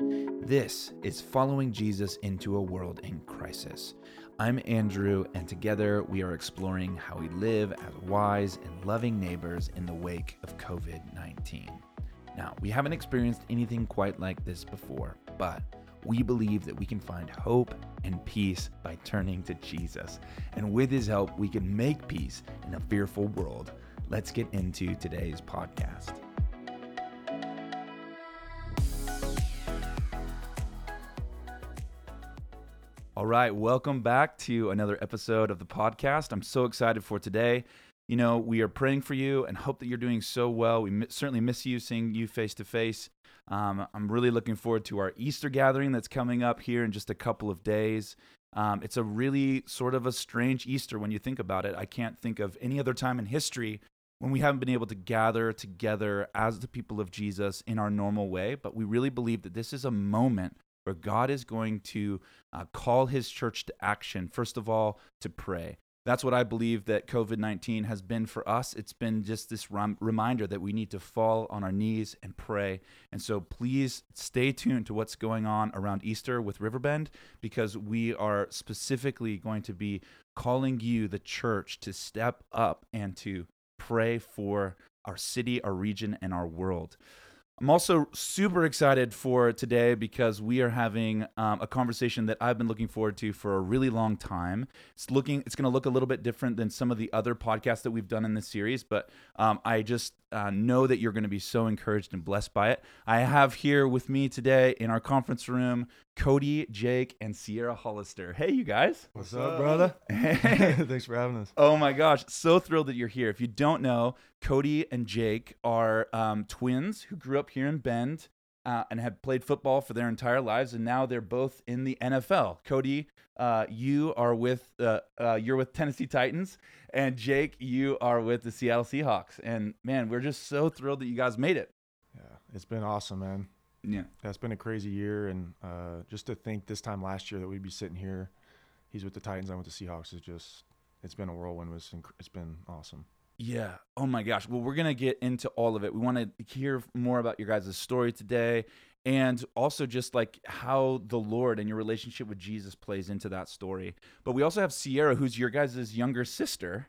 This is Following Jesus into a World in Crisis. I'm Andrew, and together we are exploring how we live as wise and loving neighbors in the wake of COVID 19. Now, we haven't experienced anything quite like this before, but we believe that we can find hope and peace by turning to Jesus. And with his help, we can make peace in a fearful world. Let's get into today's podcast. All right, welcome back to another episode of the podcast. I'm so excited for today. You know, we are praying for you and hope that you're doing so well. We m- certainly miss you, seeing you face to face. I'm really looking forward to our Easter gathering that's coming up here in just a couple of days. Um, it's a really sort of a strange Easter when you think about it. I can't think of any other time in history when we haven't been able to gather together as the people of Jesus in our normal way, but we really believe that this is a moment where God is going to uh, call his church to action, first of all, to pray. That's what I believe that COVID 19 has been for us. It's been just this rem- reminder that we need to fall on our knees and pray. And so please stay tuned to what's going on around Easter with Riverbend because we are specifically going to be calling you, the church, to step up and to pray for our city, our region, and our world. I'm also super excited for today because we are having um, a conversation that I've been looking forward to for a really long time. It's looking, it's going to look a little bit different than some of the other podcasts that we've done in this series, but um, I just uh, know that you're going to be so encouraged and blessed by it. I have here with me today in our conference room Cody, Jake, and Sierra Hollister. Hey, you guys. What's, What's up, brother? Hey. Thanks for having us. Oh my gosh, so thrilled that you're here. If you don't know, Cody and Jake are um, twins who grew up here in Bend. Uh, and have played football for their entire lives, and now they're both in the NFL. Cody, uh, you are with uh, uh, you're with Tennessee Titans, and Jake, you are with the Seattle Seahawks. And man, we're just so thrilled that you guys made it. Yeah, it's been awesome, man. Yeah, that's been a crazy year, and uh, just to think this time last year that we'd be sitting here, he's with the Titans, I'm with the Seahawks. Is just it's been a whirlwind. It's it's been awesome. Yeah. Oh my gosh. Well, we're gonna get into all of it. We want to hear more about your guys' story today, and also just like how the Lord and your relationship with Jesus plays into that story. But we also have Sierra, who's your guys' younger sister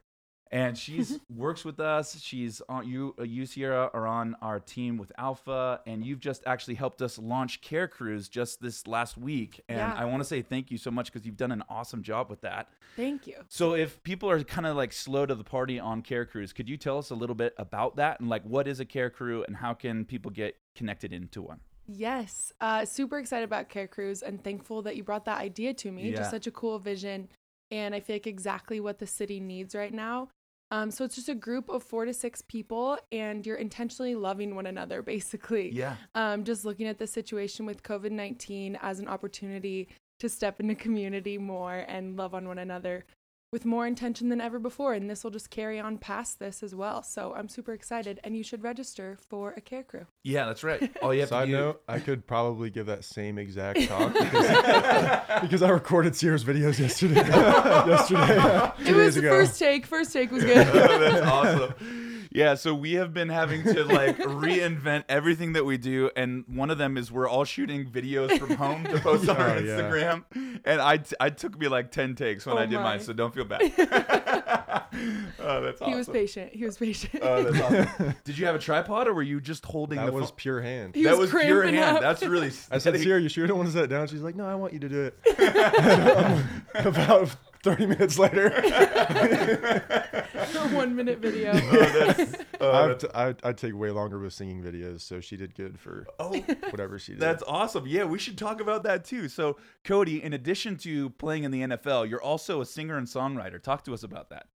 and she's works with us. She's on you, uh, you Sierra are on our team with Alpha, and you've just actually helped us launch Care Crews just this last week. And yeah. I want to say thank you so much because you've done an awesome job with that. Thank you. So if people are kind of like slow to the party on Care Crews, could you tell us a little bit about that and like what is a Care Crew and how can people get connected into one? Yes, uh, super excited about Care Crews and thankful that you brought that idea to me. Yeah. Just such a cool vision and I feel like exactly what the city needs right now. Um, so it's just a group of four to six people, and you're intentionally loving one another, basically. Yeah. Um, just looking at the situation with COVID 19 as an opportunity to step into community more and love on one another with more intention than ever before. And this will just carry on past this as well. So I'm super excited. And you should register for a care crew. Yeah, that's right. Oh, yeah. Side note, I could probably give that same exact talk because, because I recorded Sierra's videos yesterday. yesterday. it was the first take. First take was good. that's awesome. Yeah, so we have been having to like reinvent everything that we do, and one of them is we're all shooting videos from home to post on our oh, Instagram. Yeah. And I, t- I took me like ten takes when oh I did my. mine, so don't feel bad. oh, that's awesome. He was patient. He was patient. Oh, that's awesome. Did you have a tripod, or were you just holding? That the was pure hand. He that was, was pure hand. Up. That's really. I said, Sierra, you sure don't want to sit down? She's like, No, I want you to do it. About 30 minutes later. A one minute video. Oh, uh, t- I'd, I'd, take way longer with singing videos, so she did good for oh, whatever she did. That's awesome. Yeah, we should talk about that too. So, Cody, in addition to playing in the NFL, you're also a singer and songwriter. Talk to us about that.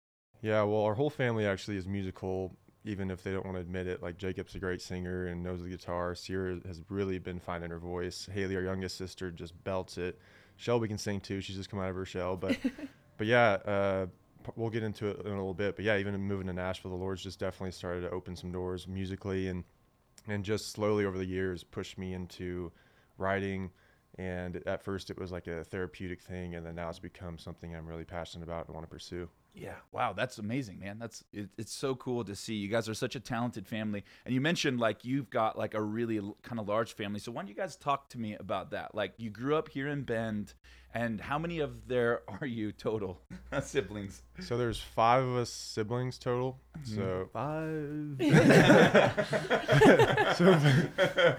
Yeah, well, our whole family actually is musical, even if they don't want to admit it. Like, Jacob's a great singer and knows the guitar. Sierra has really been finding her voice. Haley, our youngest sister, just belts it. Shelby can sing too. She's just come out of her shell. But but yeah, uh, we'll get into it in a little bit. But yeah, even moving to Nashville, the Lord's just definitely started to open some doors musically and and just slowly over the years pushed me into writing. And at first it was like a therapeutic thing, and then now it's become something I'm really passionate about and want to pursue. Yeah, wow, that's amazing, man. That's it, it's so cool to see. You guys are such a talented family, and you mentioned like you've got like a really kind of large family. So why don't you guys talk to me about that? Like you grew up here in Bend, and how many of there are you total siblings? So there's five of us siblings total. So Five. so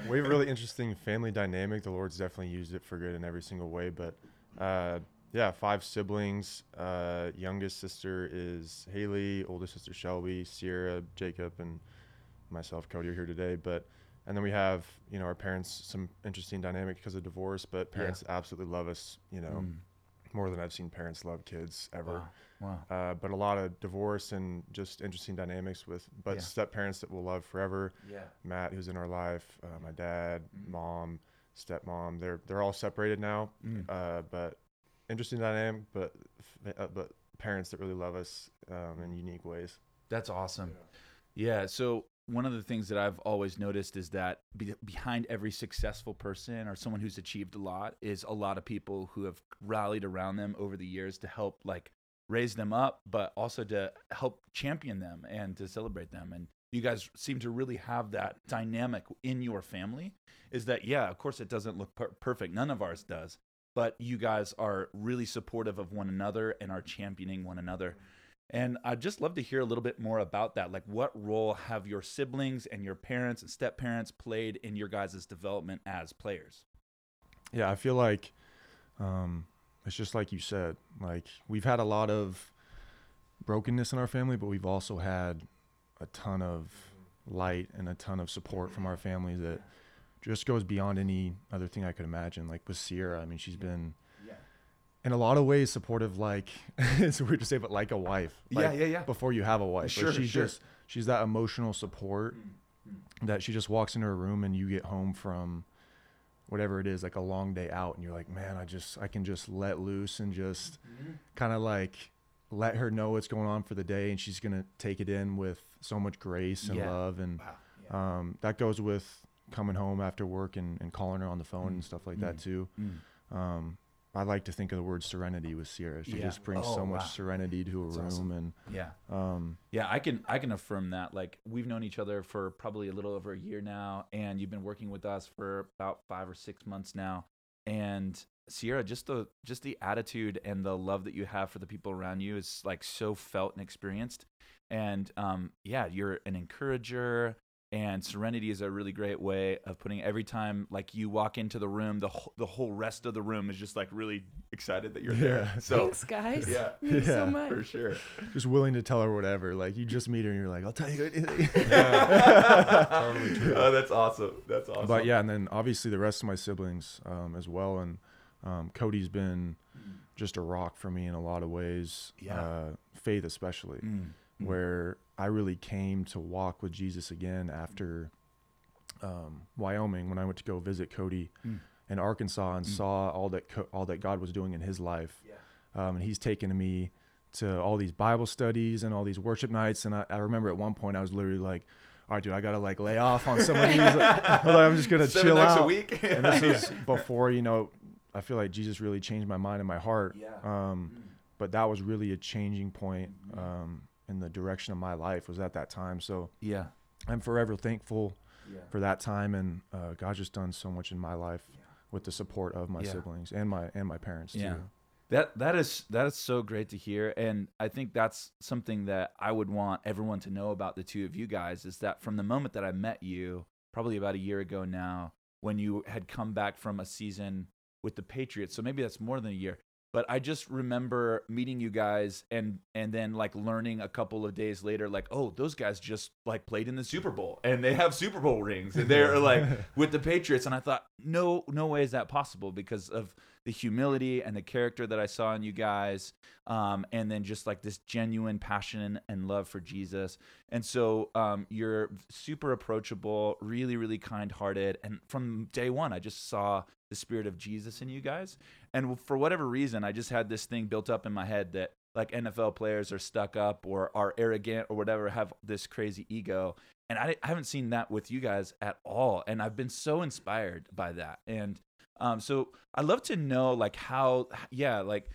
we have a really interesting family dynamic. The Lord's definitely used it for good in every single way. But uh, yeah, five siblings. Uh, youngest sister is Haley. Oldest sister Shelby, Sierra, Jacob, and myself, Cody, are here today. But and then we have you know our parents some interesting dynamic because of divorce. But parents absolutely love us. You know Mm. more than I've seen parents love kids ever. Wow. wow. Uh, but a lot of divorce and just interesting dynamics with but Yeah. step parents that we'll love forever. Yeah. Matt, who's in our life, uh, my dad, Mhm. mom, stepmom. They're they're all separated now, Mm. uh, but interesting dynamic. But f- uh, but parents that really love us um, in unique ways. That's awesome. Yeah. So one of the things that I've always noticed is that be- behind every successful person or someone who's achieved a lot is a lot of people who have rallied around them over the years to help like raise them up, but also to help champion them and to celebrate them. And you guys seem to really have that dynamic in your family. Is that yeah? Of course, it doesn't look per- perfect. None of ours does. But you guys are really supportive of one another and are championing one another. And I'd just love to hear a little bit more about that. Like, what role have your siblings and your parents and step parents played in your guys' development as players? Yeah, I feel like um, it's just like you said. Like we've had a lot of brokenness in our family, but we've also had a ton of light and a ton of support from our families that just goes beyond any other thing I could imagine. Like with Sierra, I mean, she's been Yeah. in a lot of ways supportive. Like it's weird to say, but like a wife. Yeah, Like, yeah, yeah. Before you have a wife, Sure, like she's sure. just she's that emotional support mm, mm. that she just walks into her room and you get home from whatever it is like a long day out and you're like man i just i can just let loose and just mm-hmm. kind of like let her know what's going on for the day and she's gonna take it in with so much grace and Yeah. love and Wow. um, that goes with coming home after work and, and calling her on the phone Mm. and stuff like that Mm. too Mm. um, i like to think of the word serenity with sierra she Yeah. just brings Oh, so much wow. serenity to a That's room awesome. Yeah. and um, Yeah, I can I can affirm that. Like we've known each other for probably a little over a year now, and you've been working with us for about five or six months now. And Sierra, just the just the attitude and the love that you have for the people around you is like so felt and experienced. And um, yeah, you're an encourager. And serenity is a really great way of putting. Every time like you walk into the room, the whole, the whole rest of the room is just like really excited that you're there. Yeah. So Thanks, guys. yeah, Thanks so much. for sure. just willing to tell her whatever like you just meet her and you're like i'll tell you anything totally true. Oh, that's awesome. That's awesome. But yeah, and then obviously the rest of my siblings um, as well. And um, Cody's been just a rock for me in a lot of ways. Yeah. Uh, faith, especially, Mm, mm. where I really came to walk with Jesus again after um, Wyoming when I went to go visit Cody Mm. in Arkansas and Mm. saw all that Co- all that God was doing in his life. Yeah. Um, and he's taken me to all these Bible studies and all these worship nights. And I, I remember at one point I was literally like, "All right, dude, I gotta like lay off on some of these. Like, I'm just gonna Seven chill out." a week. and this is before you know. I feel like Jesus really changed my mind and my heart. Yeah. Um, but that was really a changing point um, in the direction of my life was at that time. So yeah. I'm forever thankful Yeah. for that time, and uh, God's just done so much in my life with the support of my Yeah. siblings and my and my parents Yeah. too. That that is that is so great to hear, and I think that's something that I would want everyone to know about the two of you guys. Is that from the moment that I met you, probably about a year ago now, when you had come back from a season with the Patriots, so maybe that's more than a year. But I just remember meeting you guys and and then like learning a couple of days later, like, oh, those guys just like played in the Super Bowl and they have Super Bowl rings and they're like with the Patriots. And I thought, no, no way is that possible because of the humility and the character that I saw in you guys. Um, and then just like this genuine passion and love for Jesus. And so um, you're super approachable, really, really kind hearted. And from day one, I just saw the spirit of Jesus in you guys. And for whatever reason, I just had this thing built up in my head that like NFL players are stuck up or are arrogant or whatever, have this crazy ego. And I, I haven't seen that with you guys at all. And I've been so inspired by that. And um, so I'd love to know like how, yeah, like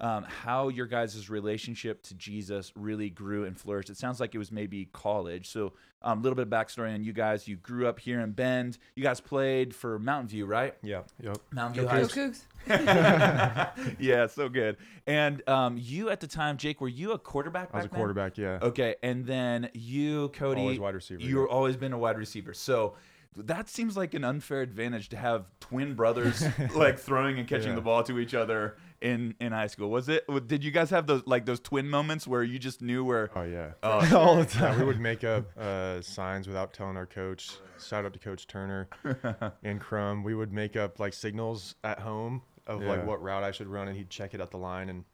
um, how your guys' relationship to Jesus really grew and flourished. It sounds like it was maybe college. So um, a little bit of backstory on you guys. You grew up here in Bend. You guys played for Mountain View, right? Yeah. Yep. Mountain View Go High Go School. Cougs. yeah, so good. And um, you at the time, Jake, were you a quarterback? I was a back then? quarterback. Yeah. Okay, and then you, Cody, Always wide receiver. you've always been a wide receiver. So that seems like an unfair advantage to have twin brothers like throwing and catching Yeah. the ball to each other in in high school. Was it? Did you guys have those like those twin moments where you just knew where? Oh yeah. Oh, all the time. we would make up uh, signs without telling our coach. Shout out to Coach Turner and Crum. We would make up like signals at home of Yeah. like what route I should run, and he'd check it at the line. And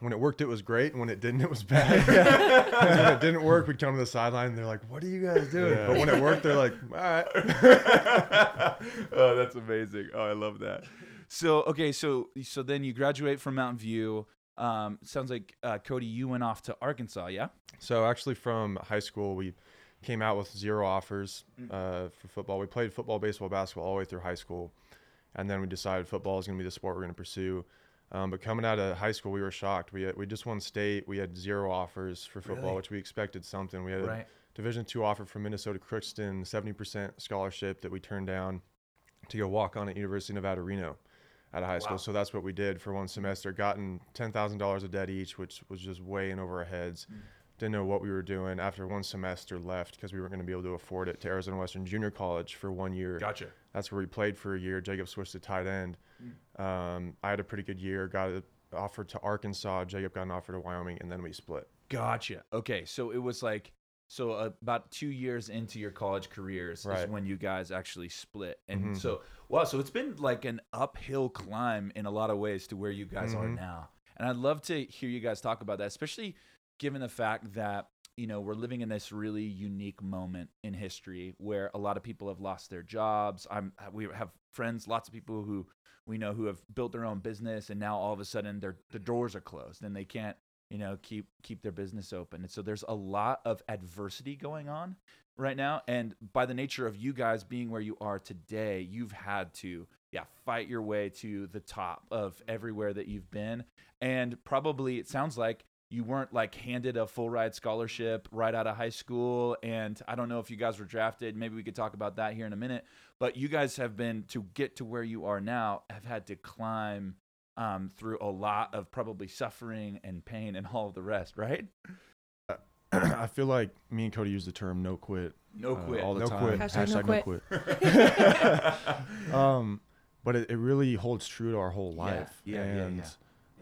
when it worked, it was great, and when it didn't, it was bad. when it didn't work, we'd come to the sideline, and they're like, "What are you guys doing?" Yeah. But when it worked, they're like, "All right." oh, that's amazing. Oh, I love that. So okay, so so then you graduate from Mountain View. Um, sounds like uh, Cody, you went off to Arkansas, yeah? So actually, from high school, we came out with zero offers uh, for football. We played football, baseball, basketball all the way through high school, and then we decided football is going to be the sport we're going to pursue. Um, but coming out of high school, we were shocked. We had, we just won state. We had zero offers for football, Really? which we expected something. We had a Division two offer from Minnesota Crookston, seventy percent scholarship that we turned down to go walk on at University of Nevada Reno out of high Wow. school. So that's what we did for one semester. Gotten ten thousand dollars of debt each, which was just way in over our heads. Mm. Didn't know what we were doing. After one semester, left because we weren't going to be able to afford it to Arizona Western Junior College for one year. Gotcha. That's where we played for a year. Jacob switched to tight end. Mm. Um, I had a pretty good year. Got an offer to Arkansas. Jacob got an offer to Wyoming, and then we split. Gotcha. Okay, so it was like so about two years into your college careers is when you guys actually split, and Mhm. so wow, so it's been like an uphill climb in a lot of ways to where you guys are Mhm. now, and I'd love to hear you guys talk about that, especially given the fact that you know we're living in this really unique moment in history where a lot of people have lost their jobs. I'm we have friends, lots of people who we know who have built their own business, and now all of a sudden their the doors are closed and they can't you know keep keep their business open. And so there's a lot of adversity going on right now. And by the nature of you guys being where you are today you've had to yeah fight your way to the top of everywhere that you've been. And probably it sounds like you weren't like handed a full ride scholarship right out of high school and i don't know if you guys were drafted maybe we could talk about that here in a minute but you guys have been to get to where you are now have had to climb um, through a lot of probably suffering and pain and all of the rest, right? I feel like me and Cody use the term "no quit" No uh, quit. all the no time. quit. Hashtag no quit. um, but it, it really holds true to our whole life. yeah, yeah, and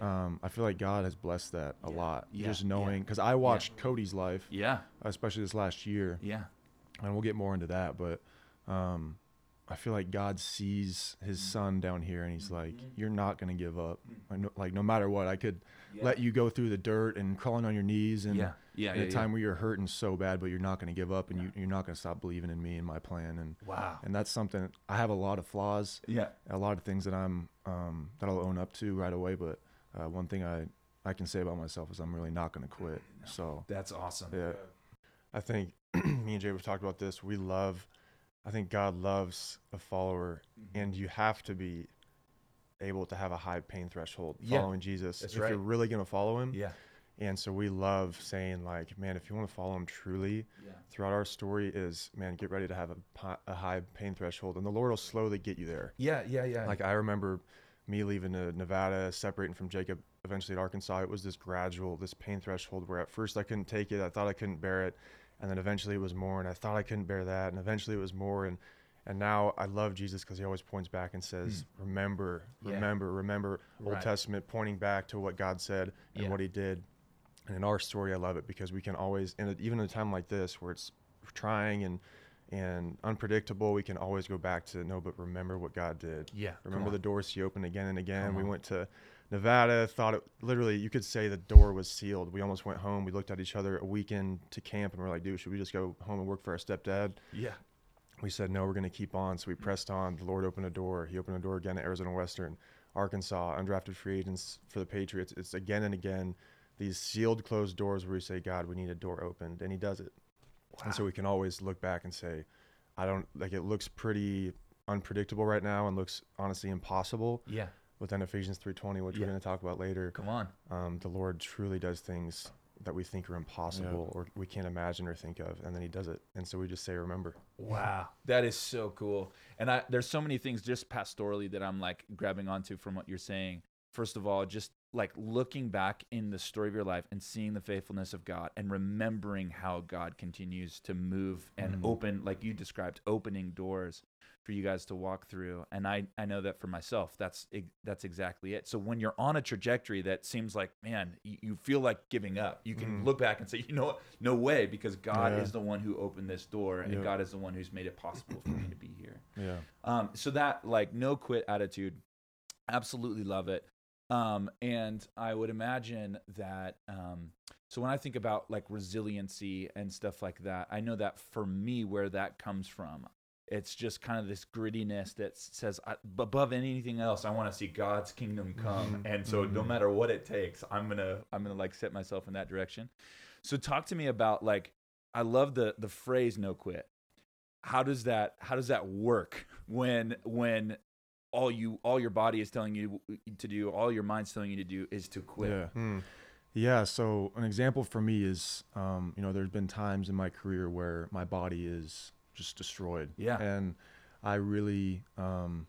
Um, I feel like God has blessed that a Yeah, lot. yeah, just knowing, because I watched Cody's life, yeah, especially this last year, yeah, and we'll get more into that. But um, I feel like God sees His Mm-hmm. Son down here, and He's like, "You're not gonna give up. Like, no, like no matter what, I could let you go through the dirt and crawling on your knees and." yeah, yeah, in yeah, a time where you're hurting so bad, but you're not going to give up, and you, you're not going to stop believing in me and my plan, and. Wow. and that's something I have a lot of flaws, Yeah. a lot of things that I'm um, that I'll own up to right away. But uh, one thing I I can say about myself is I'm really not going to quit. So That's awesome. yeah, I think me and Jay have talked about this. We love, I think God loves a follower, Mm-hmm. and you have to be able to have a high pain threshold Yeah, following Jesus that's if right. you're really going to follow him. Yeah. And so we love saying like, man, if you want to follow him truly, Yeah. throughout our story is, man, get ready to have a, a high pain threshold, and the Lord will slowly get you there. Yeah. Yeah. Yeah. Like I remember me leaving to Nevada, separating from Jacob, eventually at Arkansas. It was this gradual, this pain threshold where at first I couldn't take it, I thought I couldn't bear it, and then eventually it was more, and I thought I couldn't bear that, and eventually it was more, and and now I love Jesus because he always points back and says, "Remember, Hmm. Yeah. remember, remember." Old Right. Testament, pointing back to what God said and Yeah. what He did. And in our story, I love it because we can always, in a, even in a time like this where it's trying and and unpredictable, we can always go back to no, but remember what God did. yeah. Remember the doors He opened again and again. Come We on. went to Nevada, thought it literally, you could say the door was sealed. We almost went home. We looked at each other a weekend to camp and we're like, dude, should we just go home and work for our stepdad? Yeah. We said, no, we're going to keep on. So we mm. pressed on. The Lord opened a door. He opened a door again at Arizona Western, Arkansas, undrafted free agents for the Patriots. It's again and again these sealed, closed doors where we say, God, we need a door opened. And He does it. And so we can always look back and say, I don't like it looks pretty unpredictable right now and looks honestly impossible. Yeah. within Ephesians 3:20, which Yeah. we're going to talk about later. Come on. Um, the Lord truly does things that we think are impossible or we can't imagine or think of, and then He does it. And so we just say, "Remember." Wow, that is so cool. And I there's so many things just pastorally that I'm like grabbing onto from what you're saying. First of all, just like looking back in the story of your life and seeing the faithfulness of God and remembering how God continues to move and Mhm. open like you described opening doors for you guys to walk through. And I I know that for myself. That's that's exactly it. So when you're on a trajectory that seems like, man, you, you feel like giving up. You can Mhm. look back and say, you know what? No way because God Yeah. is the one who opened this door and Yep. God is the one who's made it possible for me to be here. Yeah. Um, so that like no quit attitude, absolutely love it. Um, and I would imagine that. Um, so when I think about like resiliency and stuff like that, I know that for me, where that comes from, it's just kind of this grittiness that says, I, above anything else, I want to see God's kingdom come, Mhm. and so no Mhm. matter what it takes, I'm gonna I'm gonna like set myself in that direction. So talk to me about like I love the the phrase "no quit." How does that how does that work when when all you all your body is telling you to do, all your mind's telling you to do is to quit? Yeah. Hmm. Yeah. So an example for me is, um, you know, there's been times in my career where my body is just destroyed. Yeah. And I really, um,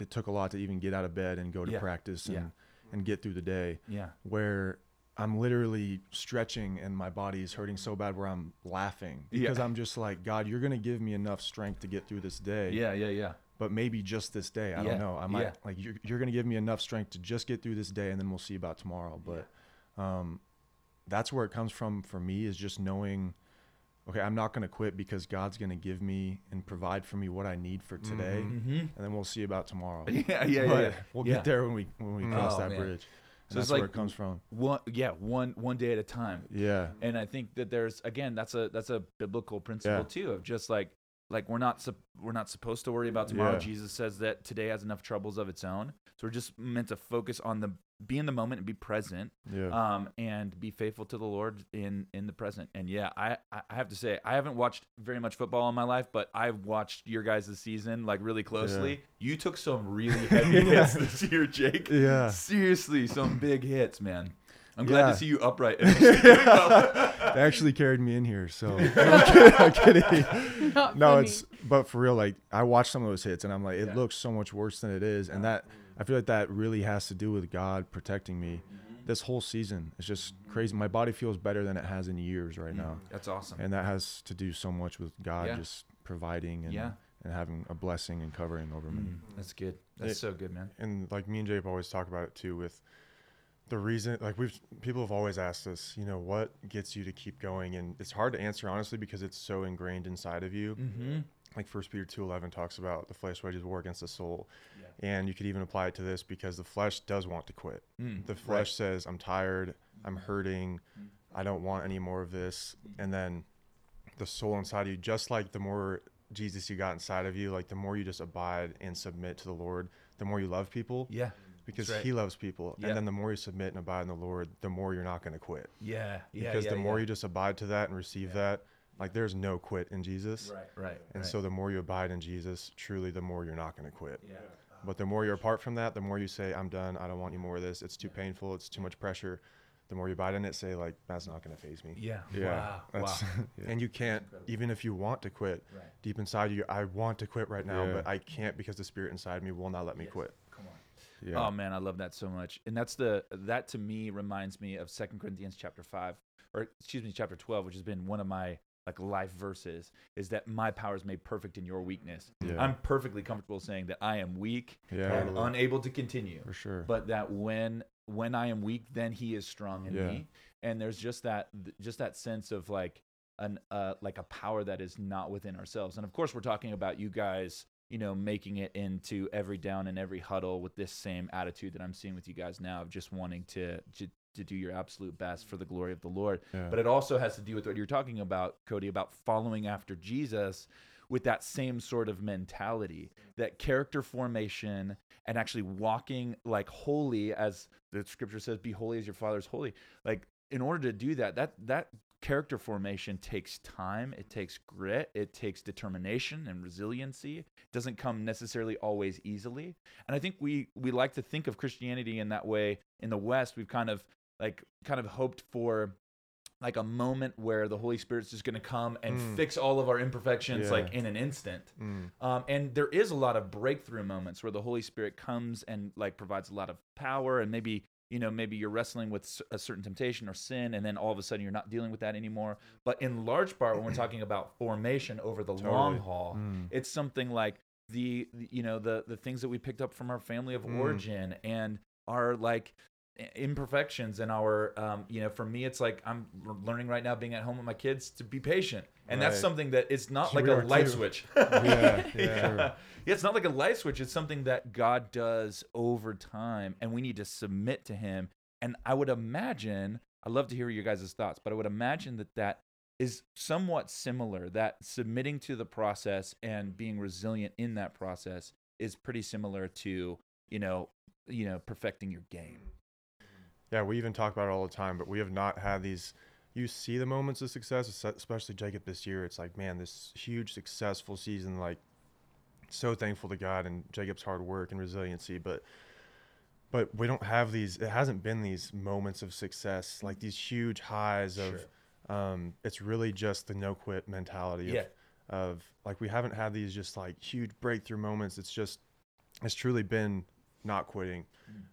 it took a lot to even get out of bed and go to Yeah. practice and, Yeah. and get through the day Yeah. where I'm literally stretching and my body is hurting so bad where I'm laughing Yeah. because I'm just like, God, you're going to give me enough strength to get through this day Yeah. Yeah. Yeah. But maybe just this day. I Yeah, don't know. I might yeah. like you're, you're going to give me enough strength to just get through this day and then we'll see about tomorrow. But um, that's where it comes from for me is just knowing, okay, I'm not going to quit because God's going to give me and provide for me what I need for today. Mm-hmm. And then we'll see about tomorrow. Yeah. Yeah. but Yeah. we'll get there when we, when we Mm. cross Oh, that man. bridge. So that's where it comes from. One. Yeah. One. One day at a time. Yeah. and i think that there's again that's a that's a biblical principle Yeah. too of just like like we're not sup- we're not supposed to worry about tomorrow Yeah. jesus says that today has enough troubles of its own so we're just meant to focus on the be in the moment and be present Yeah. um and be faithful to the lord in in the present and yeah i i have to say i haven't watched very much football in my life but i've watched your guys' this season like really closely you took some really heavy Yeah. hits this year jake yeah. seriously some big hits man i'm glad Yeah. to see you upright actually. They actually carried me in here. So no, I'm kidding. I'm kidding. Not no, funny. it's but for real, like I watched some of those hits and I'm like, it Yeah. looks so much worse than it is, and that I feel like that really has to do with God protecting me. Mm-hmm. This whole season is just crazy. My body feels better than it has in years right now, That's awesome. and that has to do so much with God Yeah. just providing and Yeah. and having a blessing and covering over me. Mm, that's good. That's It- so good, man. and like me and Jabe always talk about it too with the reason like we've people have always asked us you know what gets you to keep going? And it's hard to answer honestly because it's so ingrained inside of you. Mm-hmm. like first peter 2.11 talks about the flesh wages war against the soul. And you could even apply it to this because the flesh does want to quit. Mm, the flesh says i'm tired. I'm hurting. I don't want any more of this. And then the soul inside of you just like the more jesus you got inside of you like the more you just abide and submit to the lord the more you love people. Yeah. Because right. he loves people Yeah. and then the more you submit and abide in the lord the more you're not going to quit Yeah. Yeah. because yeah, the more yeah. you just abide to that and receive that like there's no quit in jesus Right. Right. and right. so the more you abide in jesus truly the more you're not going to quit Yeah. but the more you're apart from that the more you say i'm done i don't want any more of this it's too painful it's too much pressure the more you abide in it say like that's not going to phase me Yeah. Yeah, Wow. Wow. that's- and you can't even if you want to quit Right. deep inside you i want to quit right now Yeah. but i can't because the spirit inside me will not let me Yes. quit Come on. Yeah. Oh man, I love that so much. And that's the that to me reminds me of Second Corinthians chapter five, or excuse me, chapter twelve, which has been one of my like life verses. Is that my power is made perfect in your weakness. Yeah. I'm perfectly comfortable saying that I am weak yeah. and Totally. unable to continue. For sure. but that when when I am weak, then He is strong in Yeah. me, and there's just that just that sense of like an uh like a power that is not within ourselves. And of course, we're talking about you guys, you know, making it into every down and every huddle with this same attitude that I'm seeing with you guys now of just wanting to to, to do your absolute best for the glory of the Lord. yeah. But it also has to do with what you're talking about, Cody, about following after Jesus with that same sort of mentality, that character formation and actually walking like holy as the scripture says, be holy as your father's holy. Like in order to do that, that that character formation takes time, it takes grit, it takes determination and resiliency. It doesn't come necessarily always easily. And I think we we like to think of Christianity in that way. In the West, we've kind of like kind of hoped for like a moment where the Holy Spirit's just going to come and Mm. fix all of our imperfections Yeah. like in an instant. Mm. Um, and there is a lot of breakthrough moments where the Holy Spirit comes and like provides a lot of power, and maybe you know maybe you're wrestling with a certain temptation or sin, and then all of a sudden you're not dealing with that anymore. But in large part, when we're talking about formation over the long haul, Mm. it's something like the you know the the things that we picked up from our family of Mm. origin and our like imperfections and our um you know for me it's like i'm learning right now being at home with my kids to be patient. And that's something that it's not We like a light too. switch. Yeah, yeah. yeah. yeah it's not like a light switch. It's something that god does over time and we need to submit to him. And i would imagine i'd love to hear your guys' thoughts but i would imagine that that is somewhat similar. That submitting to the process and being resilient in that process is pretty similar to you know you know perfecting your game Yeah, we even talk about it all the time, but we have not had these. You see the moments of success, especially Jacob this year. It's like, man, this huge successful season. Like, so thankful to God and Jacob's hard work and resiliency. But, but we don't have these. It hasn't been these moments of success, like these huge highs of. Sure. Um, it's really just the no quit mentality. Of, Yeah. Of like we haven't had these just like huge breakthrough moments. It's just, it's truly been not quitting.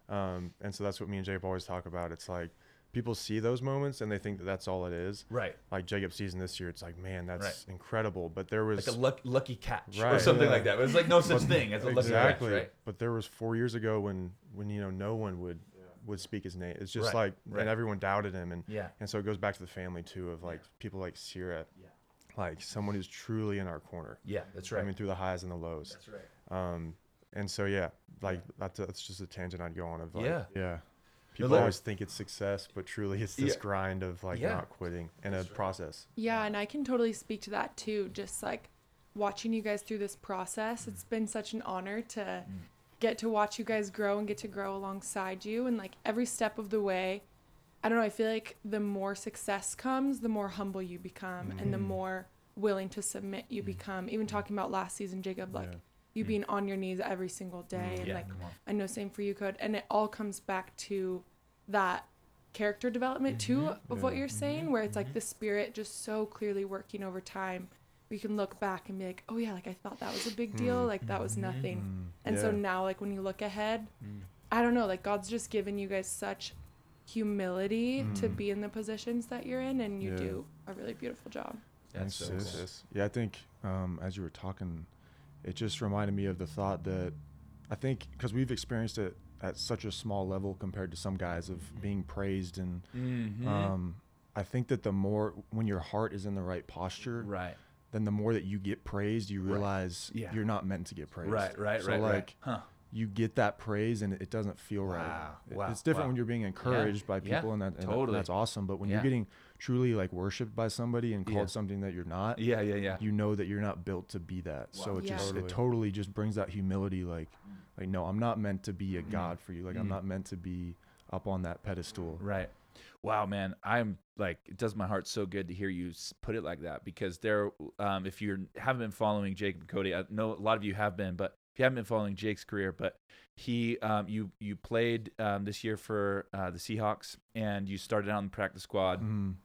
Um, and so that's what me and Jacob always talk about. It's like people see those moments and they think that that's all it is. right Like Jacob's season this year, it's like, man, that's Right. incredible. But there was like a luck, lucky catch or something yeah. like that. But it's like no such thing as a lucky exactly. catch, right? But there was four years ago when when you know no one would would speak his name. It's just Right, like right. and everyone doubted him and Yeah. and so it goes back to the family too of like people like Sierra, like someone who's truly in our corner. Yeah, that's right. I mean through the highs and the lows. that's right. Um, and so yeah, like that's that's just a tangent I'd go on of like Yeah. yeah. People let- always think it's success, but truly it's this Yeah. grind of like Yeah. not quitting and a process. Yeah, and I can totally speak to that too. Just like watching you guys through this process, it's been such an honor to mm. get to watch you guys grow and get to grow alongside you. And like every step of the way, I don't know, I feel like the more success comes, the more humble you become and the mm. more willing to submit you mm. become. Even talking about last season, Jacob, like Yeah. You mm. being on your knees every single day mm, and Yeah, like. I know same for you, Code. And it all comes back to that character development too mm-hmm. of what you're mm-hmm. saying, where it's like mm-hmm. the spirit just so clearly working over time. We can look back and be like, oh yeah, like I thought that was a big deal, like that was nothing. And so now, like when you look ahead, mm. I don't know, like God's just given you guys such humility to be in the positions that you're in, and you Yeah. do a really beautiful job. That's Thanks, so cool. Yeah, I think um, as you were talking, it just reminded me of the thought that I think because we've experienced it at such a small level compared to some guys of being praised and Mhm. um, I think that the more when your heart is in the right posture, right. then the more that you get praised, you Right. realize Yeah. you're not meant to get praised. Right, right, so right, like right. Huh. you get that praise and it doesn't feel Wow, right. Wow, It's different wow. when you're being encouraged by yeah, people and that and totally. that's awesome. But when Yeah. you're getting truly like worshipped by somebody and called Yeah. something that you're not, Yeah, yeah, yeah. you know that you're not built to be that. Wow. So it Yeah. just Totally. it totally just brings that humility like like no, I'm not meant to be a Mm. god for you. Like I'm Mm. not meant to be up on that pedestal. Right. Wow, man. I'm like, it does my heart so good to hear you put it like that because there, um, if you haven't been following Jacob and Cody, I know a lot of you have been, but if you haven't been following Jake's career, but he, um, you, you played um, this year for uh, the Seahawks and you started out in the practice squad, Mm.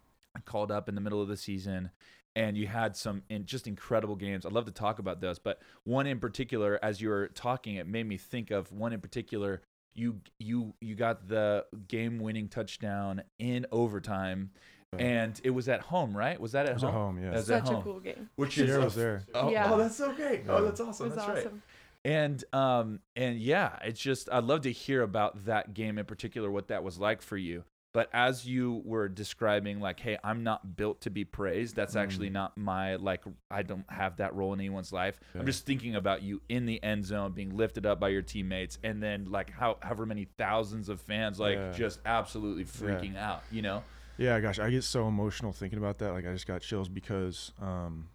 Called up in the middle of the season. And you had some in just incredible games. I'd love to talk about those, but one in particular, as you were talking, it made me think of one in particular you you you got the game winning touchdown in overtime and it was at home right was that at It was home at home, yeah. That's at Such a home. cool game. which is Sierra was there. oh, Yeah. oh that's so great oh Yeah. that's It awesome was that's right awesome. and um and yeah it's just i'd love to hear about that game in particular what that was like for you but as you were describing like hey i'm not built to be praised that's actually Mm. not my like i don't have that role in anyone's life i'm just thinking about you in the end zone being lifted up by your teammates and then like how however many thousands of fans like Yeah. just absolutely freaking out you know Yeah, gosh, I get so emotional thinking about that. Like I just got chills because um,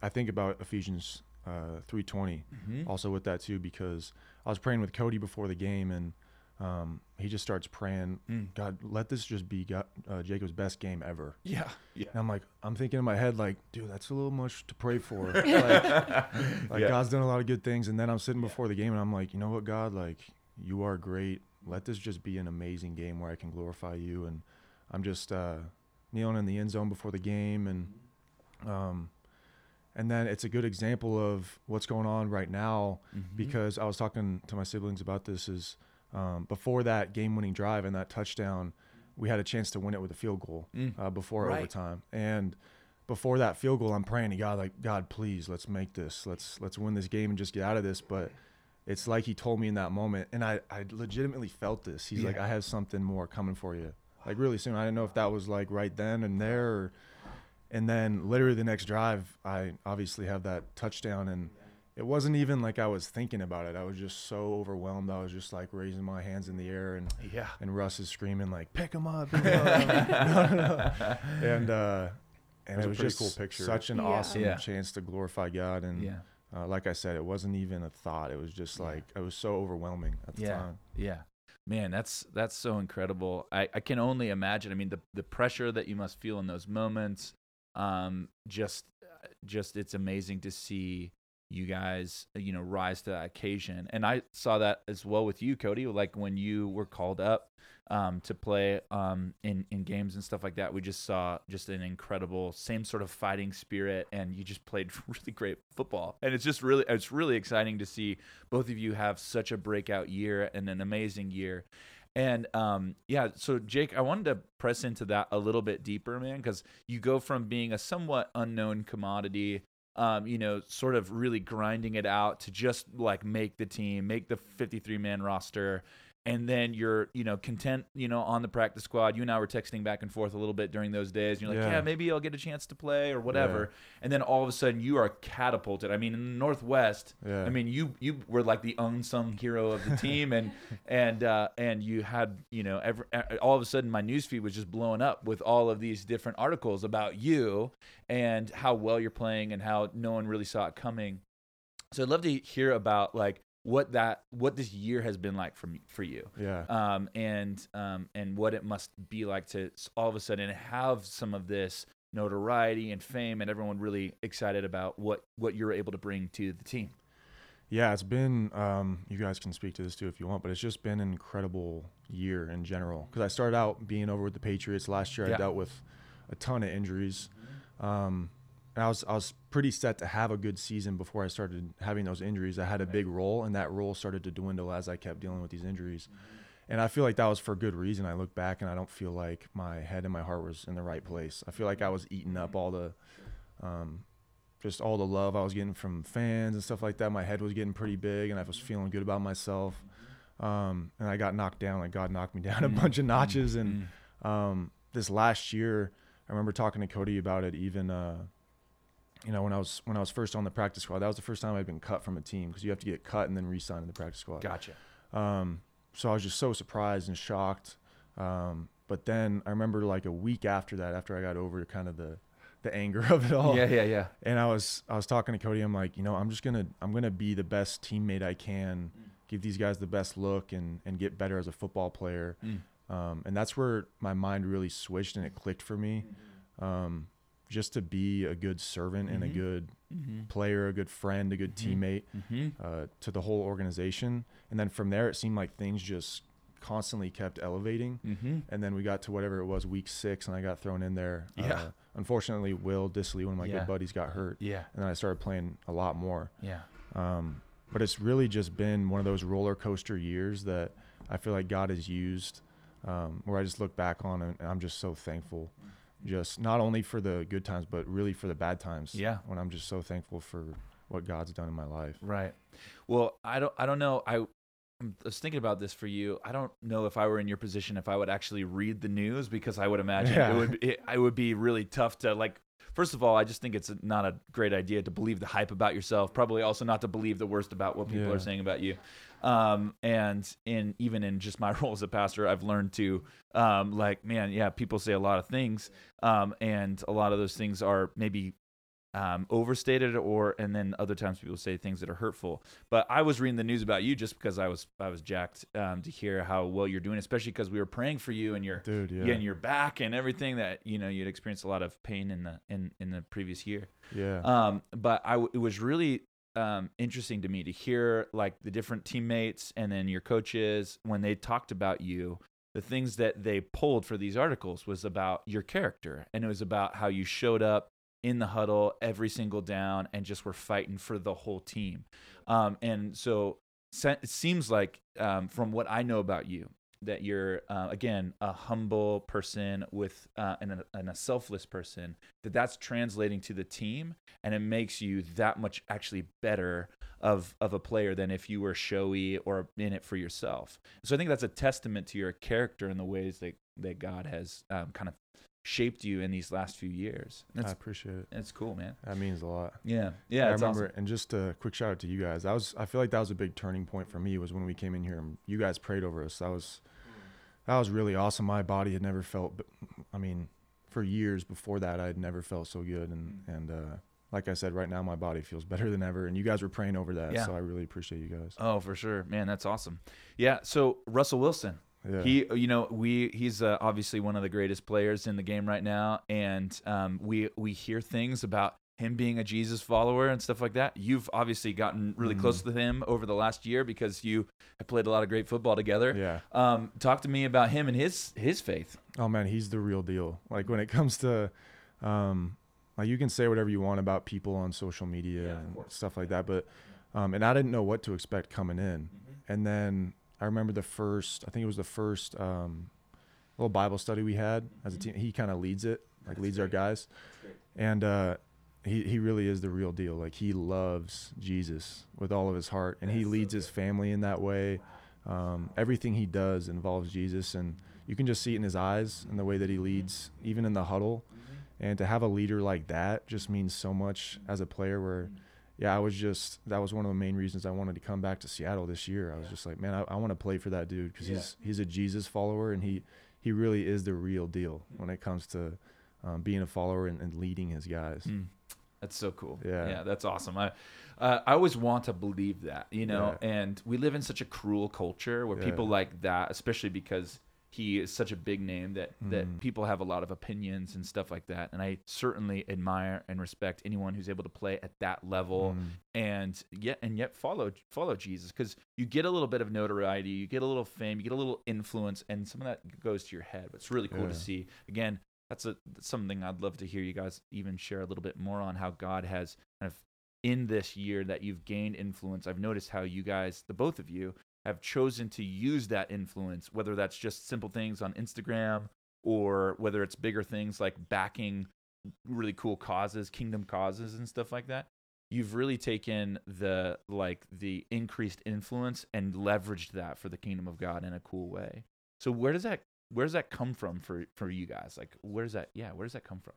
I think about Ephesians uh, three Mm-hmm. also with that too because I was praying with Cody before the game and um, he just starts praying, Mm. God, let this just be God, uh, Jacob's best game ever. Yeah. Yeah. And I'm like, I'm thinking in my head, like, dude, that's a little much to pray for. like, like Yeah. God's done a lot of good things, and then I'm sitting before the game, and I'm like, you know what, God, like, you are great. Let this just be an amazing game where I can glorify you. And I'm just uh, kneeling in the end zone before the game, and um, and then it's a good example of what's going on right now Mhm. because I was talking to my siblings about this. Is um, before that game-winning drive and that touchdown, we had a chance to win it with a field goal Mm. uh, before Right. overtime. And before that field goal, I'm praying to God, like, God, please, let's make this. Let's let's win this game and just get out of this. But it's like He told me in that moment, and I I legitimately felt this. He's like, I have something more coming for you, like really soon. I didn't know if that was like right then and there. Or, and then literally the next drive, I obviously have that touchdown and. It wasn't even like I was thinking about it. I was just so overwhelmed. I was just like raising my hands in the air and Yeah. and Russ is screaming like, "Pick him up!" No, no, no. And uh, and That's it was pretty just cool picture. such an Yeah. awesome Yeah. chance to glorify God. And Yeah. uh, like I said, it wasn't even a thought. It was just Yeah. like it was so overwhelming at the Yeah. time. Yeah. Man, that's that's so incredible. I, I can only imagine. I mean, the the pressure that you must feel in those moments. Um, just just it's amazing to see you guys, you know, rise to that occasion. And I saw that as well with you, Cody. Like when you were called up um, to play um, in in games and stuff like that, we just saw just an incredible same sort of fighting spirit, and you just played really great football. And it's just really it's really exciting to see both of you have such a breakout year and an amazing year. And um, yeah, so Jake, I wanted to press into that a little bit deeper, man, because you go from being a somewhat unknown commodity, um, you know, sort of really grinding it out to just like make the team, make the 53 man roster. And then you're, you know, content, you know, on the practice squad. You and I were texting back and forth a little bit during those days. and You're like, yeah, Yeah. maybe I'll get a chance to play or whatever. And then all of a sudden, you are catapulted. I mean, in the Northwest, Yeah. I mean, you you were like the unsung hero of the team, and and uh, and you had you know every, all of a sudden my newsfeed was just blowing up with all of these different articles about you and how well you're playing and how no one really saw it coming. So I'd love to hear about like what that what this year has been like for for you Yeah. um, and um, and what it must be like to all of a sudden have some of this notoriety and fame, and everyone really excited about what what you're able to bring to the team. Yeah, it's been. Um, you guys can speak to this too if you want, but it's just been an incredible year in general. Because I started out being over with the Patriots last year. Yeah. I dealt with a ton of injuries. Um, and I was I was pretty set to have a good season before I started having those injuries. I had a big role, and that role started to dwindle as I kept dealing with these injuries. And I feel like that was for good reason. I look back and I don't feel like my head and my heart was in the right place. I feel like I was eating up all the, um, just all the love I was getting from fans and stuff like that. My head was getting pretty big, and I was feeling good about myself. Um, and I got knocked down. Like God knocked me down a bunch of notches. And mm. um, this last year, I remember talking to Cody about it. Even uh, you know when I was when I was first on the practice squad, that was the first time I'd been cut from a team because you have to get cut and then re-signed in the practice squad. Gotcha. Um, so I was just so surprised and shocked. Um, but then I remember like a week after that, after I got over kind of the the anger of it all, Yeah, yeah, yeah. and I was I was talking to Cody. I'm like, you know, I'm just gonna I'm gonna be the best teammate I can, give these guys the best look, and and get better as a football player. Mm. Um, and that's where my mind really switched and it clicked for me. Um, just to be a good servant and a Mhm. good Mm-hmm. player, a good friend, a good Mhm. teammate Mm-hmm. uh, to the whole organization. And then from there, it seemed like things just constantly kept elevating. Mm-hmm. And then we got to whatever it was, week six, and I got thrown in there. Yeah. Uh, unfortunately, Will Dissly, one of my Yeah. good buddies, got hurt, Yeah, and then I started playing a lot more. yeah. Um, but it's really just been one of those roller coaster years that I feel like God has used, um, where I just look back on and I'm just so thankful. Just not only for the good times, but really for the bad times. Yeah. When I'm just so thankful for what God's done in my life. Right. Well, I don't. I don't know. I, I was thinking about this for you. I don't know if I were in your position if I would actually read the news because I would imagine Yeah. it would. It, it would be really tough to like. First of all, I just think it's not a great idea to believe the hype about yourself. Probably also not to believe the worst about what people Yeah. are saying about you. Um, and in even in just my role as a pastor, I've learned to um, like, man, yeah, people say a lot of things, um, and a lot of those things are maybe um, overstated or and then other times people say things that are hurtful but i was reading the news about you just because i was i was jacked um, to hear how well you're doing especially because we were praying for you and your Dude, yeah. and your back and everything that you know you'd experienced a lot of pain in the in in the previous year yeah. um, but I w- it was really um, interesting to me to hear like the different teammates and then your coaches when they talked about you. The things that they pulled for these articles was about your character, and it was about how you showed up in the huddle every single down and just were fighting for the whole team. Um, and so it seems like, um, from what I know about you, that you're uh, again a humble person with uh, and, a, and a selfless person that that's translating to the team and it makes you that much actually better of of a player than if you were showy or in it for yourself so i think that's a testament to your character and the ways that that god has um, kind of shaped you in these last few years I that's appreciate it. that's cool man That means a lot. yeah yeah I remember, awesome. and just a quick shout out to you guys. That was, I feel like that was a big turning point for me. Was when we came in here and you guys prayed over us. That was, that was really awesome. My body had never felt, I mean, for years before that, I had never felt so good. And and uh, like I said, right now my body feels better than ever. And you guys were praying over that, Yeah. so I really appreciate you guys. oh for sure man that's awesome yeah so russell wilson Yeah. He, you know, we he's uh, obviously one of the greatest players in the game right now, and um, we we hear things about him being a Jesus follower and stuff like that. You've obviously gotten really Mhm. close to him over the last year because you have played a lot of great football together. yeah. Um, talk to me about him and his his faith. Oh man, he's the real deal. Like when it comes to, um, like you can say whatever you want about people on social media Yeah, and stuff like that, but, um, and I didn't know what to expect coming in, and then I remember the first, I think it was the first um, little Bible study we had as a team. He kind of leads it, like That's leads our guys, and uh, he he really is the real deal. Like he loves Jesus with all of his heart, and he That's so leads his family in that way. Um, everything he does involves Jesus, and you can just see it in his eyes and the way that he leads, even in the huddle. And to have a leader like that just means so much as a player. Where, yeah, I was just that was one of the main reasons I wanted to come back to Seattle this year. I was just like, man, I, I want to play for that dude because Yeah. he's he's a Jesus follower and he he really is the real deal when it comes to um, being a follower and, and leading his guys. Mm. That's so cool. Yeah. yeah, that's awesome. I, uh, I always want to believe that, you know. Yeah. And we live in such a cruel culture where Yeah. people like that, especially because he is such a big name that that Mhm. people have a lot of opinions and stuff like that. And I certainly admire and respect anyone who's able to play at that level Mm. and yet and yet follow follow Jesus because you get a little bit of notoriety, you get a little fame, you get a little influence, and some of that goes to your head. But it's really cool Yeah. to see. Again, that's a something I'd love to hear you guys even share a little bit more on how God has kind of in this year that you've gained influence. I've noticed how you guys, the both of you, have chosen to use that influence, whether that's just simple things on Instagram or whether it's bigger things like backing really cool causes, kingdom causes and stuff like that. You've really taken the like the increased influence and leveraged that for the kingdom of God in a cool way. So where does that where does that come from for for you guys? Like where does that yeah, where does that come from?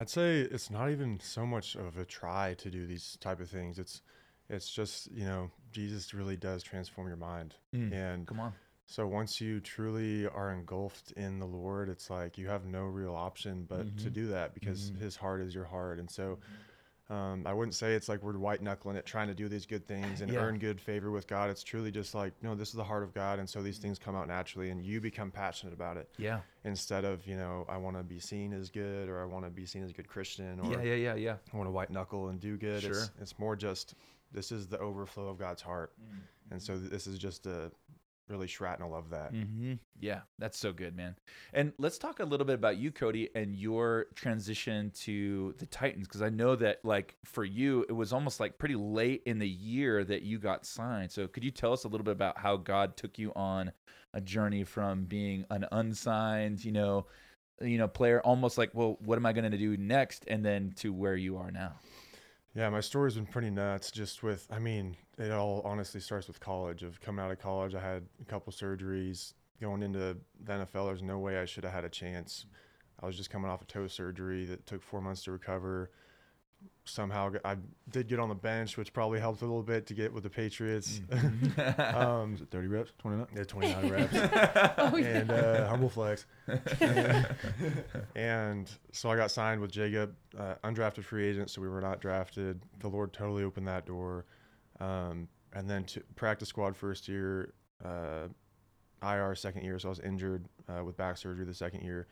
I'd say it's not even so much of a try to do these type of things. It's it's just you know Jesus really does transform your mind, and Come on. so once you truly are engulfed in the Lord, it's like you have no real option but to Mhm. do that because Mhm. His heart is your heart, and so. Um, I wouldn't say it's like we're white knuckling it, trying to do these good things and Yeah. earn good favor with God. It's truly just like, no, this is the heart of God, and so these things come out naturally, and you become passionate about it Yeah. instead of you know I want to be seen as good or I want to be seen as a good Christian or Yeah, yeah, yeah, yeah. I want to white knuckle and do good. It's, Sure. it's more just this is the overflow of God's heart, and so this is just a really shrapnel of that. Mm-hmm. Yeah, that's so good, man. And let's talk a little bit about you, Cody, and your transition to the Titans, because I know that, like, for you, it was almost like pretty late in the year that you got signed. So, could you tell us a little bit about how God took you on a journey from being an unsigned, you know, you know, player, almost like, well, what am I going to do next, and then to where you are now? Yeah, my story's been pretty nuts. Just with, I mean, it all honestly starts with college. Of coming out of college, I had a couple surgeries. Going into the NFL, there's no way I should have had a chance. I was just coming off a toe surgery that took four months to recover. Somehow got- I did get on the bench, which probably helped a little bit to get with the Patriots. Mm. um, Was it 30 reps? 29? yeah, 29 reps. Oh, yeah. and uh, humble flex. and, and so I got signed with Jacob, uh, undrafted free agent, so we were not drafted. The Lord totally opened that door. Um, and then to practice squad first year, uh, IR second year, so I was injured uh, with back surgery the second year.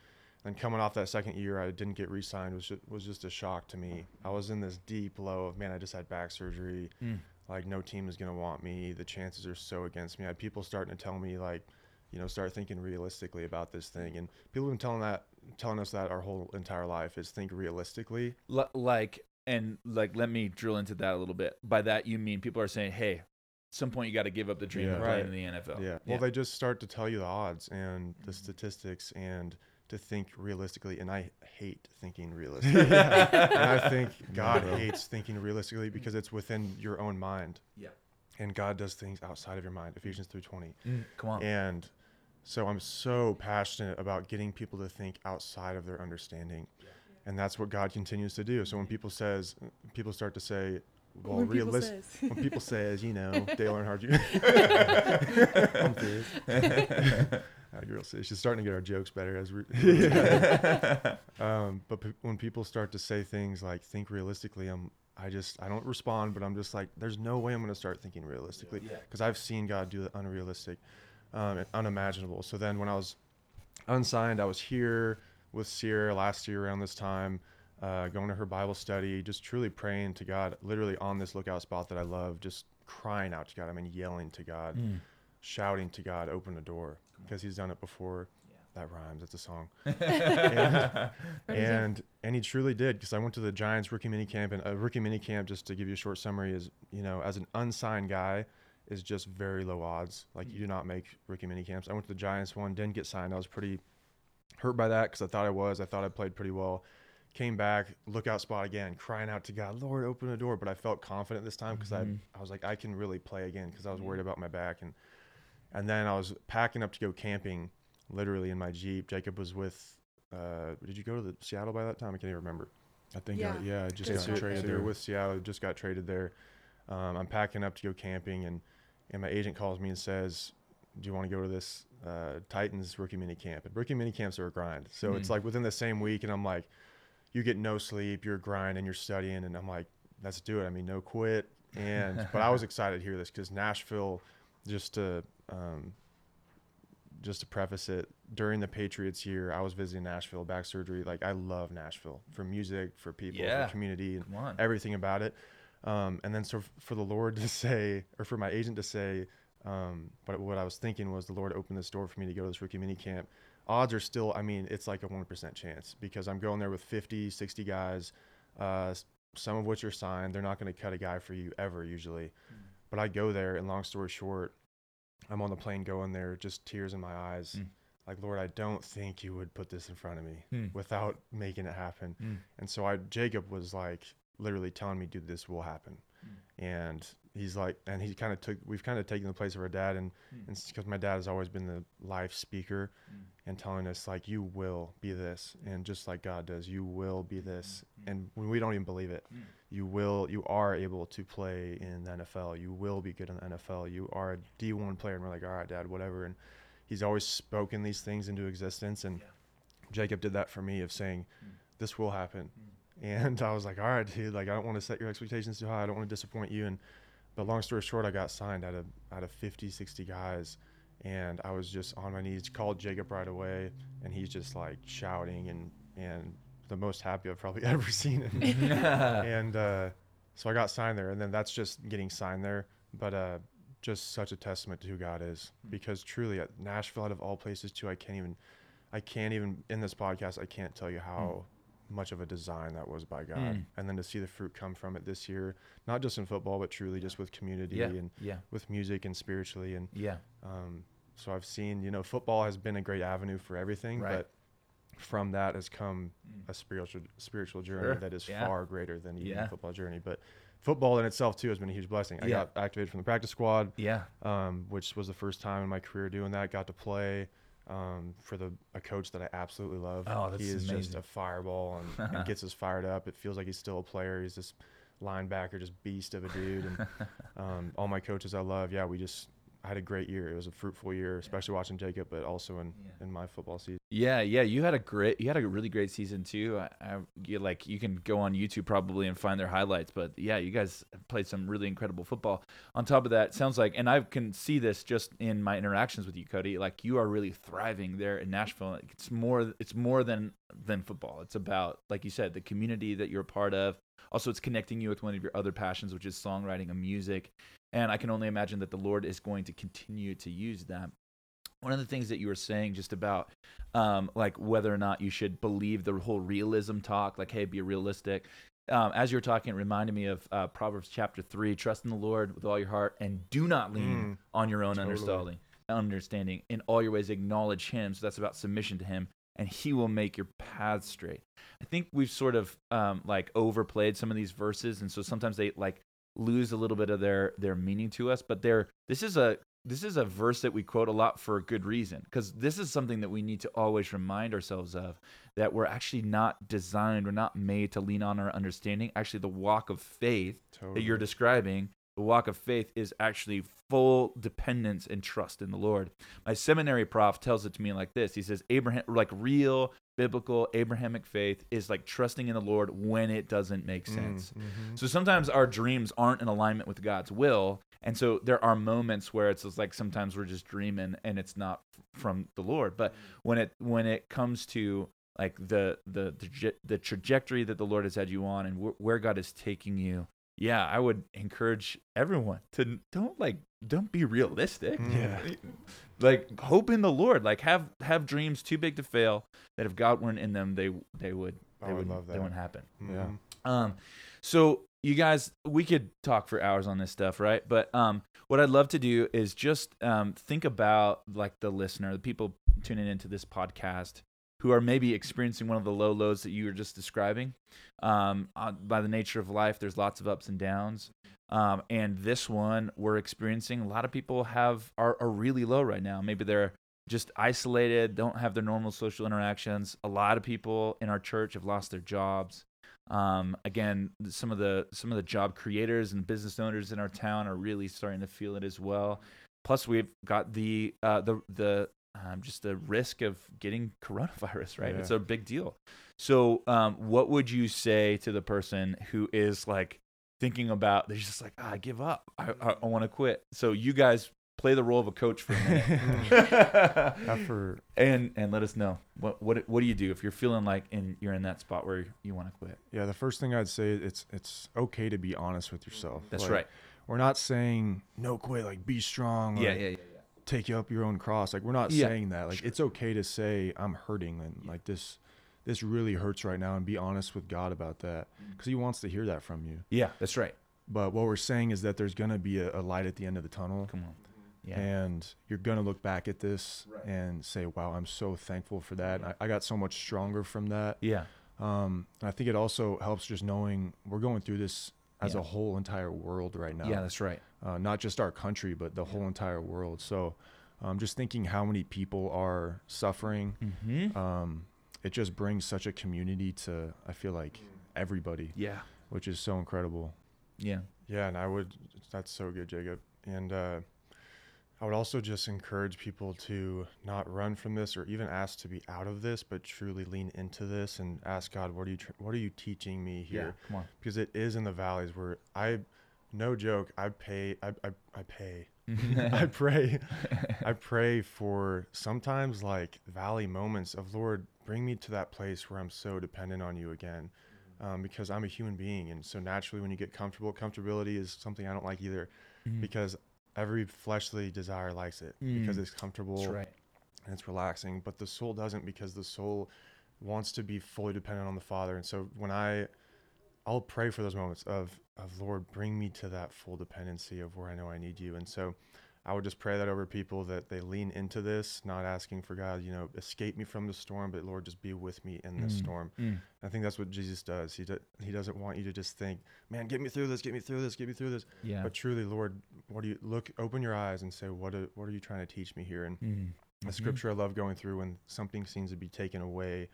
Then coming off that second year, I didn't get re-signed. Was just, was just a shock to me. I was in this deep low of man, I just had back surgery. Mm. Like no team is gonna want me. The chances are so against me. I had people starting to tell me like, you know, start thinking realistically about this thing. And people have been telling that, telling us that our whole entire life is think realistically. L- like and like let me drill into that a little bit by that you mean people are saying hey at some point you got to give up the dream of Yeah. playing Right. in the nfl Yeah. Well, they just start to tell you the odds and the statistics and to think realistically. And I hate thinking realistically. and I think God bro. hates thinking realistically because it's within your own mind. Yeah. And God does things outside of your mind. Ephesians 3:20. Mm, come on And so I'm so passionate about getting people to think outside of their understanding. And that's what God continues to do. So when people says people start to say, well, When realistic when people says, you know, Dale Earnhardt Jr. Girl she's starting to get our jokes better as we. um, but p- when people start to say things like "think realistically," I'm I just I don't respond, but I'm just like, there's no way I'm going to start thinking realistically Yeah. because I've seen God do the unrealistic, um, and unimaginable. So then when I was unsigned, I was here with Sierra last year around this time, uh, going to her Bible study, just truly praying to God, literally on this lookout spot that I love, just crying out to God. I mean, yelling to God, Mm. shouting to God, open the door because He's done it before. That rhymes. That's a song. And, and and he truly did because I went to the Giants rookie mini camp and a rookie mini camp just to give you a short summary is you know as an unsigned guy is just very low odds like you do not make rookie mini camps. I went to the Giants one didn't get signed. I was pretty hurt by that because I thought I was. I thought I played pretty well. Came back, lookout spot again, crying out to God, Lord, open the door. But I felt confident this time because Mhm. I I was like I can really play again because I was worried about my back and and then I was packing up to go camping, literally in my Jeep. Jacob was with. Uh, did you go to the Seattle by that time? I can't even remember. I think, Yeah. I, yeah, I just Just got got traded so there. with Seattle. Just got traded there. Um, I'm packing up to go camping, and and my agent calls me and says, "Do you want to go to this uh, Titans rookie mini camp?" And rookie mini camps are a grind. So it's Mm. like within the same week, and I'm like, you get no sleep, you're grinding, you're studying, and I'm like, let's do it. I mean, no quit. And but I was excited to hear this because Nashville, just to um, just to preface it, during the Patriots year, I was visiting Nashville, back surgery. Like I love Nashville for music, for people, Yeah. for community, and everything about it. Um, and then so for the Lord to say, or for my agent to say, um, but what I was thinking was the Lord opened this door for me to go to this rookie mini camp. Odds are still, I mean, it's like a 1% chance because I'm going there with 50, 60 guys, uh, some of which are signed. They're not going to cut a guy for you ever usually. But I go there, and long story short, I'm on the plane going there, just tears in my eyes. Mm. Like, Lord, I don't think you would put this in front of me Mm. without making it happen. Mm. And so I Jacob was like literally telling me, dude, this will happen. And he's like, and he kind of took, we've kind of taken the place of our dad, and because my dad has always been the life speaker, Mm. and telling us like, you will be this, and just like God does, you will be this, and when we don't even believe it. You will, you are able to play in the NFL, you will be good in the NFL, you are a D1 player, and we're like, all right, dad, whatever, and he's always spoken these things into existence, and Yeah. Jacob did that for me of saying, Mm. this will happen. And I was like, all right, dude, like I don't want to set your expectations too high. I don't want to disappoint you. And but long story short, I got signed out of out of 50, 60 guys. And I was just on my knees, called Jacob right away, and he's just like shouting and and the most happy I've probably ever seen him. and uh, so I got signed there, and then that's just getting signed there. But uh, just such a testament to who God is, because truly at Nashville, out of all places, too, I can't even, I can't even in this podcast, I can't tell you how much of a design that was by God, Mm. and then to see the fruit come from it this year, not just in football, but truly just with community yeah. and yeah. with music and spiritually, and yeah. um, so I've seen, you know, football has been a great avenue for everything, Right. but from that has come Mm. a spiritual spiritual journey Sure. that is Yeah. far greater than even Yeah. the football journey. But football in itself too has been a huge blessing. I Yeah. got activated from the practice squad, yeah um, which was the first time in my career doing that. Got to play. um, for the a coach that I absolutely love. Oh, that's he is just amazing. a fireball and, and gets us fired up. It feels like he's still a player. He's this linebacker, just beast of a dude. And um, all my coaches I love. Yeah, we just I had a great year. It was a fruitful year, especially watching Jacob, but also in Yeah. in my football season. Yeah, yeah, you had a great, you had a really great season too. I, I you like you can go on YouTube probably and find their highlights, but yeah, you guys played some really incredible football. On top of that, sounds like, and I can see this just in my interactions with you, Cody. Like you are really thriving there in Nashville. Like, It's more, it's more than than football. It's about, like you said, the community that you're a part of. Also, it's connecting you with one of your other passions, which is songwriting and music. And I can only imagine that the Lord is going to continue to use that. One of the things that you were saying just about um, like whether or not you should believe the whole realism talk, like, hey, be realistic. Um, as you were talking, it reminded me of uh, Proverbs chapter 3 trust in the Lord with all your heart and do not lean Mm, on your own totally. understanding. Understanding in all your ways, acknowledge Him. So that's about submission to Him, and He will make your path straight. I think we've sort of um, like overplayed some of these verses, and so sometimes they like lose a little bit of their their meaning to us. But they're this is a this is a verse that we quote a lot for a good reason because this is something that we need to always remind ourselves of that we're actually not designed, we're not made to lean on our understanding. Actually, the walk of faith Totally. that you're describing, the walk of faith is actually full dependence and trust in the Lord. My seminary prof tells it to me like this. He says Abraham like real biblical Abrahamic faith is like trusting in the Lord when it doesn't make Mm, sense. mhm. So sometimes our dreams aren't in alignment with God's will. And so there are moments where it's like sometimes we're just dreaming and it's not from the Lord. But when it when it comes to like the the the, the trajectory that the Lord has had you on and wh- where God is taking you, yeah, I would encourage everyone to don't like don't be realistic. Mm. Yeah. Like hope in the Lord. Like have have dreams too big to fail that if God weren't in them, they they would I they would would love they that. wouldn't happen. Yeah. Mhm. Um, so you guys, we could talk for hours on this stuff, right? But um, what I'd love to do is just um, think about like the listener, the people tuning into this podcast who are maybe experiencing one of the low lows that you were just describing. Um, uh, by the nature of life, there's lots of ups and downs. Um, and this one we're experiencing, a lot of people have are, are really low right now. Maybe they're just isolated, don't have their normal social interactions. A lot of people in our church have lost their jobs. Um, again, some of the some of the job creators and business owners in our town are really starting to feel it as well. Plus, we've got the uh, the the um, just the risk of getting coronavirus. Right, Yeah. it's a big deal. So, um, what would you say to the person who is like thinking about? They're just like, ah, I give up. I I, I want to quit. So, you guys play the role of a coach for a minute. And and let us know what what what do you do if you're feeling like in you're in that spot where you want to quit. yeah, the first thing I'd say it's it's okay to be honest with yourself. That's Like, right. We're not saying no quit, like be strong. Yeah, yeah, yeah, take you up your own cross. Like we're not Yeah, saying that. Like it's okay to say I'm hurting and like this this really hurts right now and be honest with God about that Mm. because he wants to hear that from you. yeah. That's right. But what we're saying is that there's going to be a, a light at the end of the tunnel Come on. Yeah. and you're going to look back at this Right. and say, wow, I'm so thankful for that. I, I got so much stronger from that. yeah. Um, and I think it also helps just knowing we're going through this as Yeah. a whole entire world right now Yeah, that's right. uh, not just our country, but the whole entire world. So, um, just thinking how many people are suffering, Mm-hmm. um, it just brings such a community to, I feel like, everybody, Yeah. which is so incredible. Yeah. Yeah, and I would. That's so good, Jacob. And uh, I would also just encourage people to not run from this, or even ask to be out of this, but truly lean into this and ask God, "What are you? What are you teaching me here?" Yeah. Come on. Because it is in the valleys where I, no joke, I pay. I I, I pay. I pray. I pray for sometimes like valley moments of Lord, bring me to that place where I'm so dependent on you again. Um, because I'm a human being. And so naturally, when you get comfortable, comfortability is something I don't like either Mhm. because every fleshly desire likes it because Mm. it's comfortable right. and it's relaxing. But the soul doesn't because the soul wants to be fully dependent on the Father. And so when I, I'll pray for those moments of, of Lord, bring me to that full dependency of where I know I need you. And so I would just pray that over people that they lean into this, not asking for God, you know, escape me from the storm, but Lord, just be with me in this Mm. storm. Mm. I think that's what Jesus does. He do, he doesn't want you to just think, man, get me through this, get me through this, get me through this. Yeah. But truly, Lord, what do you look? Open your eyes and say, what are, what are you trying to teach me here? And Mm. The Mhm. scripture I love going through when something seems to be taken away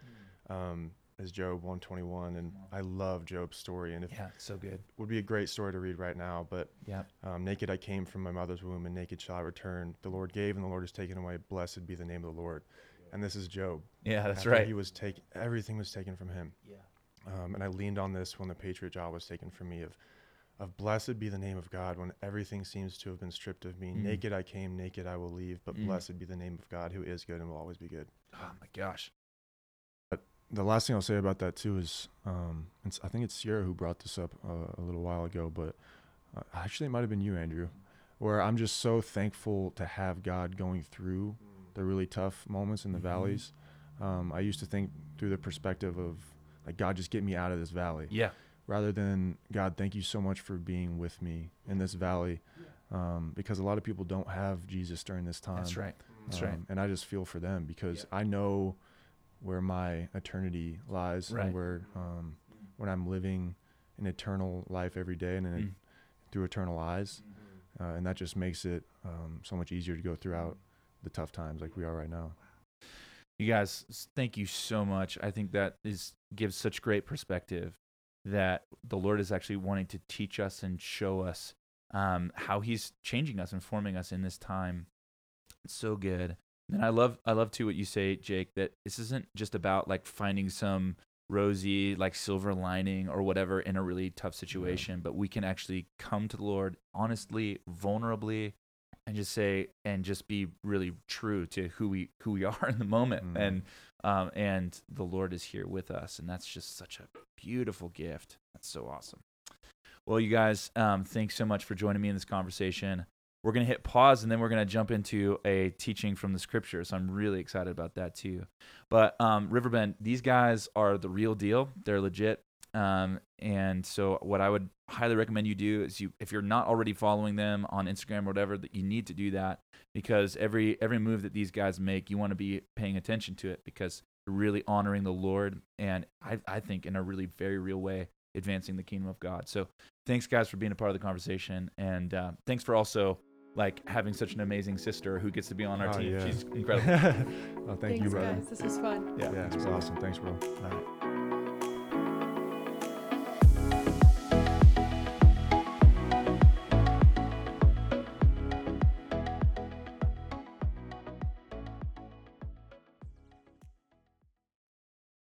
um, is Job 121, and I love Job's story, and it Yeah, so good. would be a great story to read right now. But Yeah. um, naked I came from my mother's womb, and naked shall I return. The Lord gave, and the Lord has taken away. Blessed be the name of the Lord. And this is Job. Yeah, that's After right. He was taken. Everything was taken from him. Yeah. Um, and I leaned on this when the patriot job was taken from me. Of, of blessed be the name of God when everything seems to have been stripped of me. Mm. Naked I came, naked I will leave. But Mm. blessed be the name of God who is good and will always be good. Oh my gosh. The last thing I'll say about that too is, um, it's, I think it's Sierra who brought this up uh, a little while ago, but uh, actually it might have been you, Andrew, where I'm just so thankful to have God going through the really tough moments in the Mhm. valleys. Um, I used to think through the perspective of like God, just get me out of this valley, Yeah. rather than God, thank you so much for being with me in this valley, um, because a lot of people don't have Jesus during this time. That's right. That's right. Um, And I just feel for them because I know where my eternity lies Right. and where um, when I'm living an eternal life every day and in Mm. through eternal eyes, uh, and that just makes it um, so much easier to go throughout the tough times like we are right now. You guys, thank you so much. I think that is gives such great perspective that the Lord is actually wanting to teach us and show us um, how He's changing us and forming us in this time. It's so good. And I love, I love too what you say, Jake. That this isn't just about like finding some rosy, like silver lining or whatever in a really tough situation, but we can actually come to the Lord honestly, vulnerably, and just say and just be really true to who we who we are in the moment Mhm. and um and the lord is here with us and that's just such a beautiful gift that's so awesome well you guys um thanks so much for joining me in this conversation we're going to hit pause and then we're going to jump into a teaching from the scripture. So i'm really excited about that too. But um riverbend these guys are the real deal. They're legit. Um, and so what I would highly recommend you do is you if you're not already following them on Instagram or whatever, that you need to do that because every every move that these guys make, you want to be paying attention to it because you're really honoring the Lord and I I think in a really very real way advancing the kingdom of God. So thanks guys for being a part of the conversation. And uh, thanks for also like having such an amazing sister who gets to be on our Oh, team. yeah. She's incredible. well, thank Thanks, you, brother. guys. This was fun. Yeah, Yeah, it was awesome. Thanks, bro. All right.